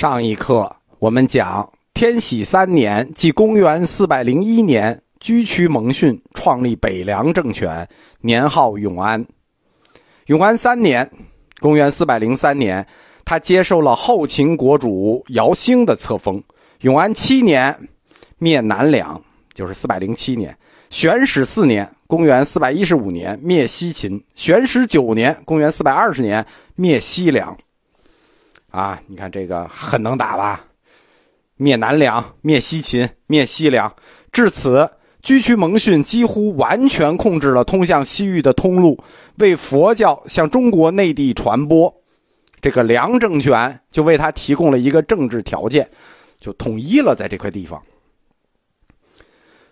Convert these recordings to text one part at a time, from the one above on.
上一课我们讲天禧三年，即公元四百零一年，居屈蒙逊创立北凉政权，年号永安。永安三年，公元四百零三年，他接受了后秦国主姚兴的册封。永安七年，灭南梁，就是四百零七年。玄始四年，公元四百一十五年，灭西秦。玄始九年，公元四百二十年，灭西凉。啊，你看这个很能打吧？灭南梁，灭西秦，灭西凉。至此，居屈蒙逊几乎完全控制了通向西域的通路，为佛教向中国内地传播。这个梁政权就为他提供了一个政治条件，就统一了在这块地方。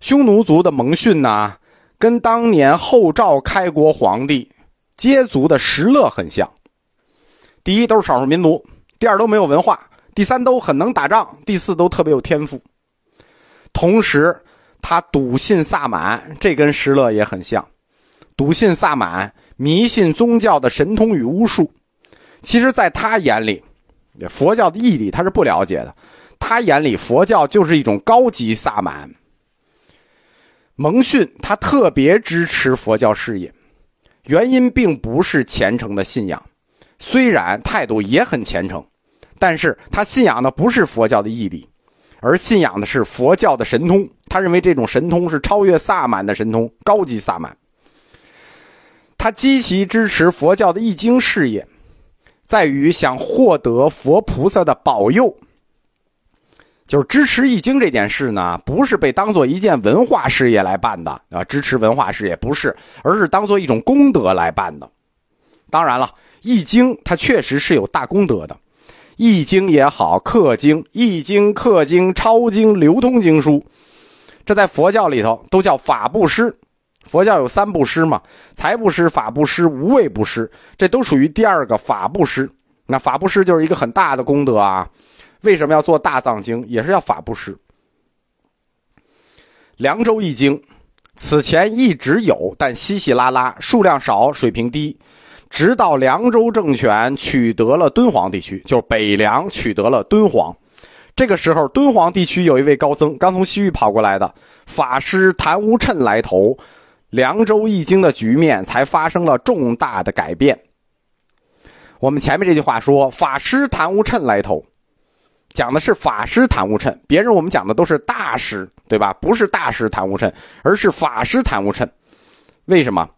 匈奴族的蒙逊呢，跟当年后赵开国皇帝羯族的石勒很像。第一，都是少数民族。第二都没有文化，第三都很能打仗，第四都特别有天赋。同时，他笃信萨满，这跟石勒也很像。笃信萨满，迷信宗教的神通与巫术。其实，在他眼里，佛教的义理他是不了解的。他眼里，佛教就是一种高级萨满。蒙逊他特别支持佛教事业，原因并不是虔诚的信仰。虽然态度也很虔诚，但是他信仰的不是佛教的义理，而信仰的是佛教的神通。他认为这种神通是超越萨满的神通，高级萨满。他积极支持佛教的易经事业，在于想获得佛菩萨的保佑。就是支持易经这件事呢，不是被当做一件文化事业来办的啊，支持文化事业不是，而是当做一种功德来办的。当然了。易经它确实是有大功德的，易经也好，刻经、易经、刻经、抄经、流通经书，这在佛教里头都叫法布施。佛教有三布施嘛，财布施、法布施、无畏布施，这都属于第二个法布施。那法布施就是一个很大的功德啊。为什么要做大藏经？也是要法布施。凉州易经此前一直有，但稀稀拉拉，数量少，水平低。直到凉州政权取得了敦煌地区，就是北凉取得了敦煌。这个时候，敦煌地区有一位高僧，刚从西域跑过来的法师昙无谶来投，凉州易经的局面才发生了重大的改变。我们前面这句话说，法师昙无谶来投，讲的是法师昙无谶，别人我们讲的都是大师，对吧？不是大师昙无谶，而是法师昙无谶。为什么？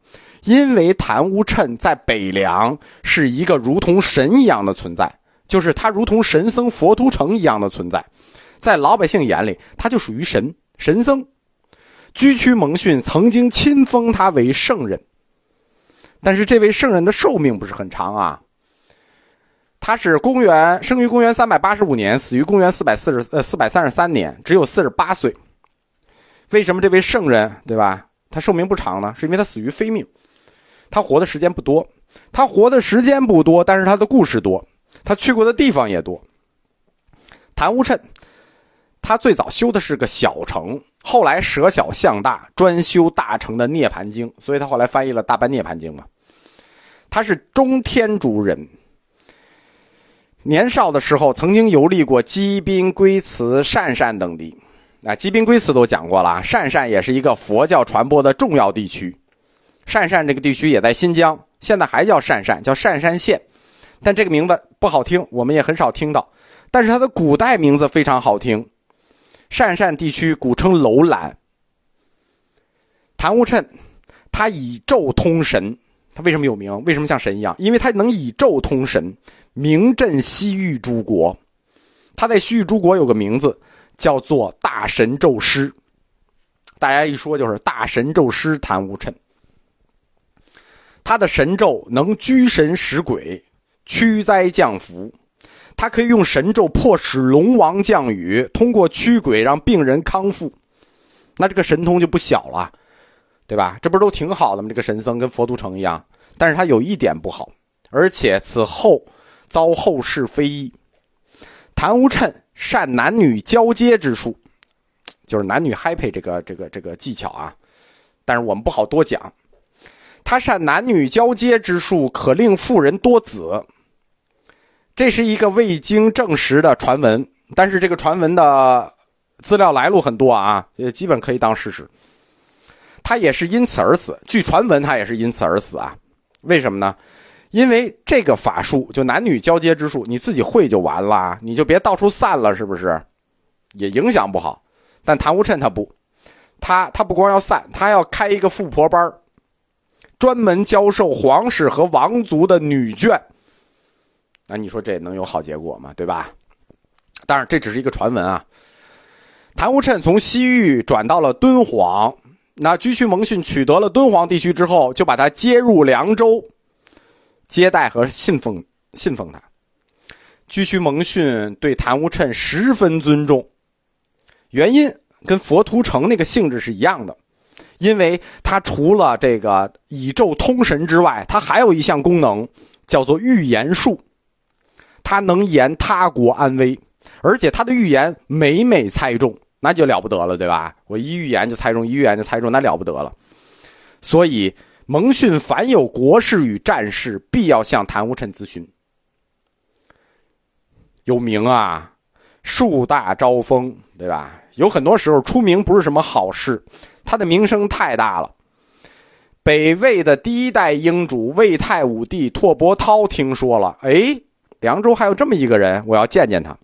因为昙无谶在北凉是一个如同神一样的存在，就是他如同神僧佛图澄一样的存在，在老百姓眼里，他就属于神神僧。居屈蒙逊曾经亲封他为圣人，但是这位圣人的寿命不是很长啊。他是公元生于公元三百八十五年，死于公元四百四十呃四百三十三年，只有四十八岁。为什么这位圣人对吧？他寿命不长呢？是因为他死于非命。他活的时间不多，他活的时间不多，但是他的故事多，他去过的地方也多。谭无谶，他最早修的是个小城，后来舍小向大，专修大成的涅盘经，所以他后来翻译了《大般涅盘经》嘛。他是中天竺人，年少的时候曾经游历过积宾、龟兹、鄯善等地，啊，积宾、龟兹都讲过了，鄯善也是一个佛教传播的重要地区。鄯善这个地区也在新疆，现在还叫鄯善，叫鄯善县，但这个名字不好听，我们也很少听到。但是它的古代名字非常好听，鄯善地区古称楼兰。谭无谶，他以咒通神，他为什么有名？为什么像神一样？因为他能以咒通神，名震西域诸国。他在西域诸国有个名字，叫做大神咒师。大家一说就是大神咒师谭无谶。他的神咒能拘神使鬼，驱灾降福。他可以用神咒迫使龙王降雨，通过驱鬼让病人康复。那这个神通就不小了，对吧？这不是都挺好的吗？这个神僧跟佛都城一样，但是他有一点不好，而且此后遭后世非议。谭无趁善男女交接之术，就是男女嗨配这个这个这个技巧啊，但是我们不好多讲。他善男女交接之术，可令妇人多子。这是一个未经证实的传闻，但是这个传闻的资料来路很多啊，也基本可以当事实。他也是因此而死，据传闻他也是因此而死啊？为什么呢？因为这个法术就男女交接之术，你自己会就完了，你就别到处散了，是不是？也影响不好。但谭无趁他不，他他不光要散，他要开一个富婆班儿专门教授皇室和王族的女眷。那你说这能有好结果吗？对吧？当然这只是一个传闻啊。谭无趁从西域转到了敦煌，那居屈蒙逊取得了敦煌地区之后，就把他接入凉州。接待和信奉信奉他，居屈蒙逊对谭无趁十分尊重，原因跟佛图澄那个性质是一样的，因为他除了这个宇宙通神之外，他还有一项功能叫做预言术，他能言他国安危，而且他的预言每每猜中，那就了不得了，对吧？我一预言就猜中，一预言就猜中，那了不得了，所以。蒙逊凡有国事与战事，必要向谭无趁咨询。有名啊，树大招风，对吧？有很多时候出名不是什么好事，他的名声太大了。北魏的第一代英主魏太武帝拓跋焘听说了，哎，凉州还有这么一个人，我要见见他。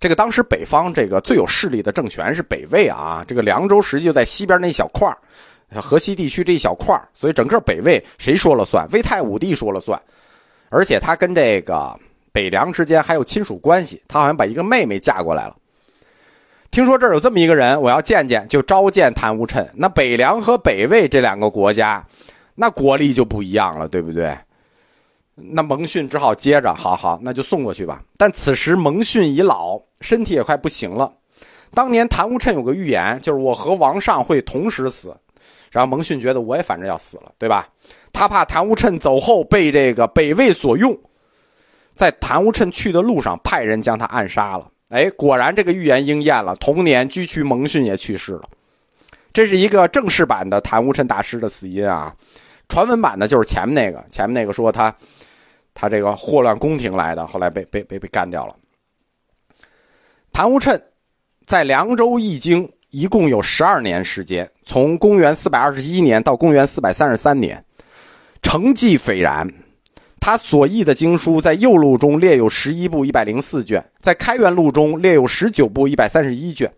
这个当时北方这个最有势力的政权是北魏啊，这个凉州实际就在西边那小块。河西地区这一小块所以整个北魏谁说了算？魏太武帝说了算，而且他跟这个北凉之间还有亲属关系，他好像把一个妹妹嫁过来了。听说这儿有这么一个人，我要见见，就召见谭无趁。那北凉和北魏这两个国家，那国力就不一样了，对不对？那蒙逊只好接着，好好，那就送过去吧。但此时蒙逊已老，身体也快不行了。当年谭无趁有个预言，就是我和王上会同时死。然后蒙逊觉得我也反正要死了，对吧？他怕谭无趁走后被这个北魏所用，在谭无趁去的路上派人将他暗杀了。哎，果然这个预言应验了。同年，居屈蒙逊也去世了。这是一个正式版的谭无趁大师的死因啊。传闻版的就是前面那个，前面那个说他他这个祸乱宫廷来的，后来被被被被干掉了。谭无趁在凉州易经。一共有十二年时间，从公元四百二十一年到公元四百三十三年，成绩斐然。他所译的经书在右录中列有十一部一百零四卷，在开元录中列有十九部一百三十一卷。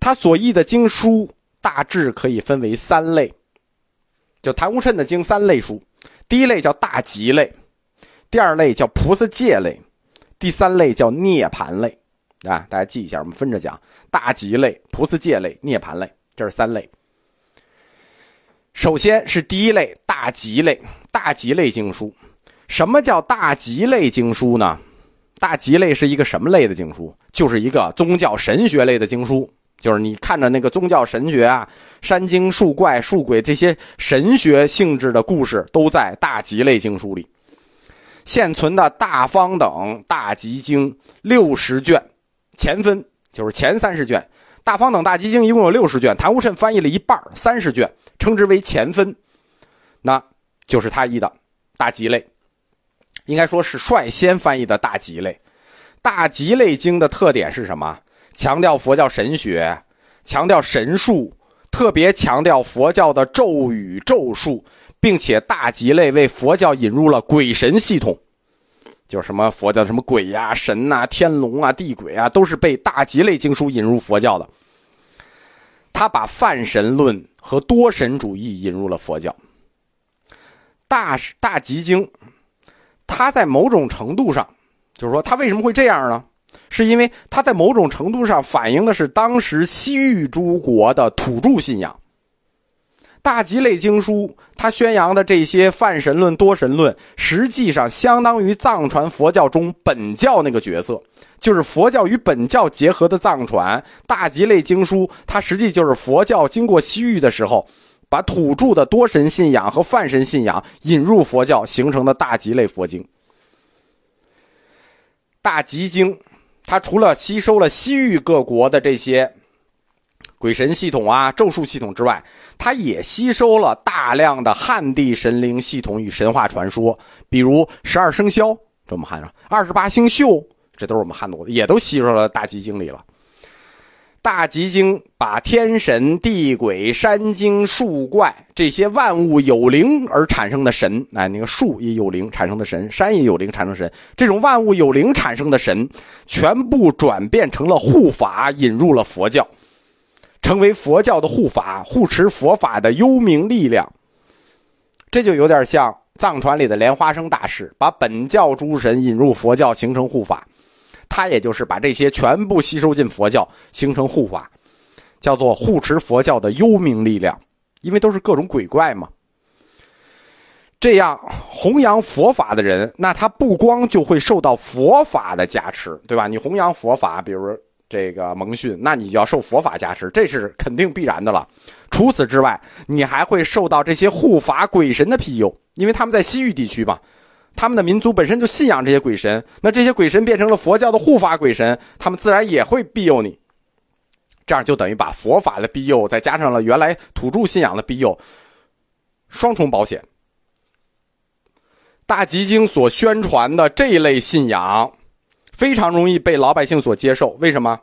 他所译的经书大致可以分为三类，就谭无趁的经三类书。第一类叫大吉类，第二类叫菩萨戒类，第三类叫涅盘类。啊，大家记一下，我们分着讲：大吉类、菩萨戒类、涅盘类，这是三类。首先是第一类大吉类，大吉类经书。什么叫大吉类经书呢？大吉类是一个什么类的经书？就是一个宗教神学类的经书，就是你看着那个宗教神学啊，山精、树怪、树鬼这些神学性质的故事，都在大吉类经书里。现存的大方等大吉经六十卷。前分就是前三十卷，《大方等大集经》一共有六十卷，谭无趁翻译了一半三十卷，称之为前分，那就是他译的《大吉类》，应该说是率先翻译的大吉类。大吉类经的特点是什么？强调佛教神学，强调神术，特别强调佛教的咒语咒术，并且大吉类为佛教引入了鬼神系统。就什么佛教什么鬼呀、神呐、天龙啊、地鬼啊，都是被大吉类经书引入佛教的。他把泛神论和多神主义引入了佛教。大大吉经，它在某种程度上，就是说，它为什么会这样呢？是因为它在某种程度上反映的是当时西域诸国的土著信仰。大吉类经书，它宣扬的这些泛神论、多神论，实际上相当于藏传佛教中本教那个角色，就是佛教与本教结合的藏传。大吉类经书，它实际就是佛教经过西域的时候，把土著的多神信仰和泛神信仰引入佛教形成的大吉类佛经。大吉经，它除了吸收了西域各国的这些。鬼神系统啊，咒术系统之外，它也吸收了大量的汉地神灵系统与神话传说，比如十二生肖，这我们汉上二十八星宿，这都是我们汉族的，也都吸收了《大集经》里了。大集经把天神、地鬼、山精、树怪这些万物有灵而产生的神，哎，那个树也有灵产生的神，山也有灵产生神，这种万物有灵产生的神，全部转变成了护法，引入了佛教，成为佛教的护法，护持佛法的幽冥力量。这就有点像藏传里的莲花生大师，把本教诸神引入佛教，形成护法。他也就是把这些全部吸收进佛教，形成护法，叫做护持佛教的幽冥力量，因为都是各种鬼怪嘛。这样弘扬佛法的人，那他不光就会受到佛法的加持，对吧？你弘扬佛法，比如这个蒙逊，那你就要受佛法加持，这是肯定必然的了。除此之外，你还会受到这些护法鬼神的庇佑，因为他们在西域地区嘛。他们的民族本身就信仰这些鬼神，那这些鬼神变成了佛教的护法鬼神，他们自然也会庇佑你。这样就等于把佛法的庇佑，再加上了原来土著信仰的庇佑，双重保险。大吉经所宣传的这一类信仰，非常容易被老百姓所接受。为什么？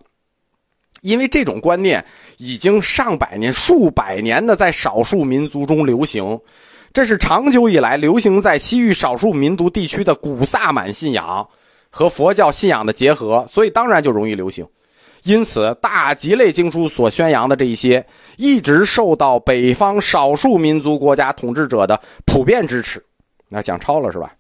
因为这种观念已经上百年、数百年的在少数民族中流行。这是长久以来流行在西域少数民族地区的古萨满信仰和佛教信仰的结合，所以当然就容易流行。因此，大吉类经书所宣扬的这一些，一直受到北方少数民族国家统治者的普遍支持。那讲超了是吧？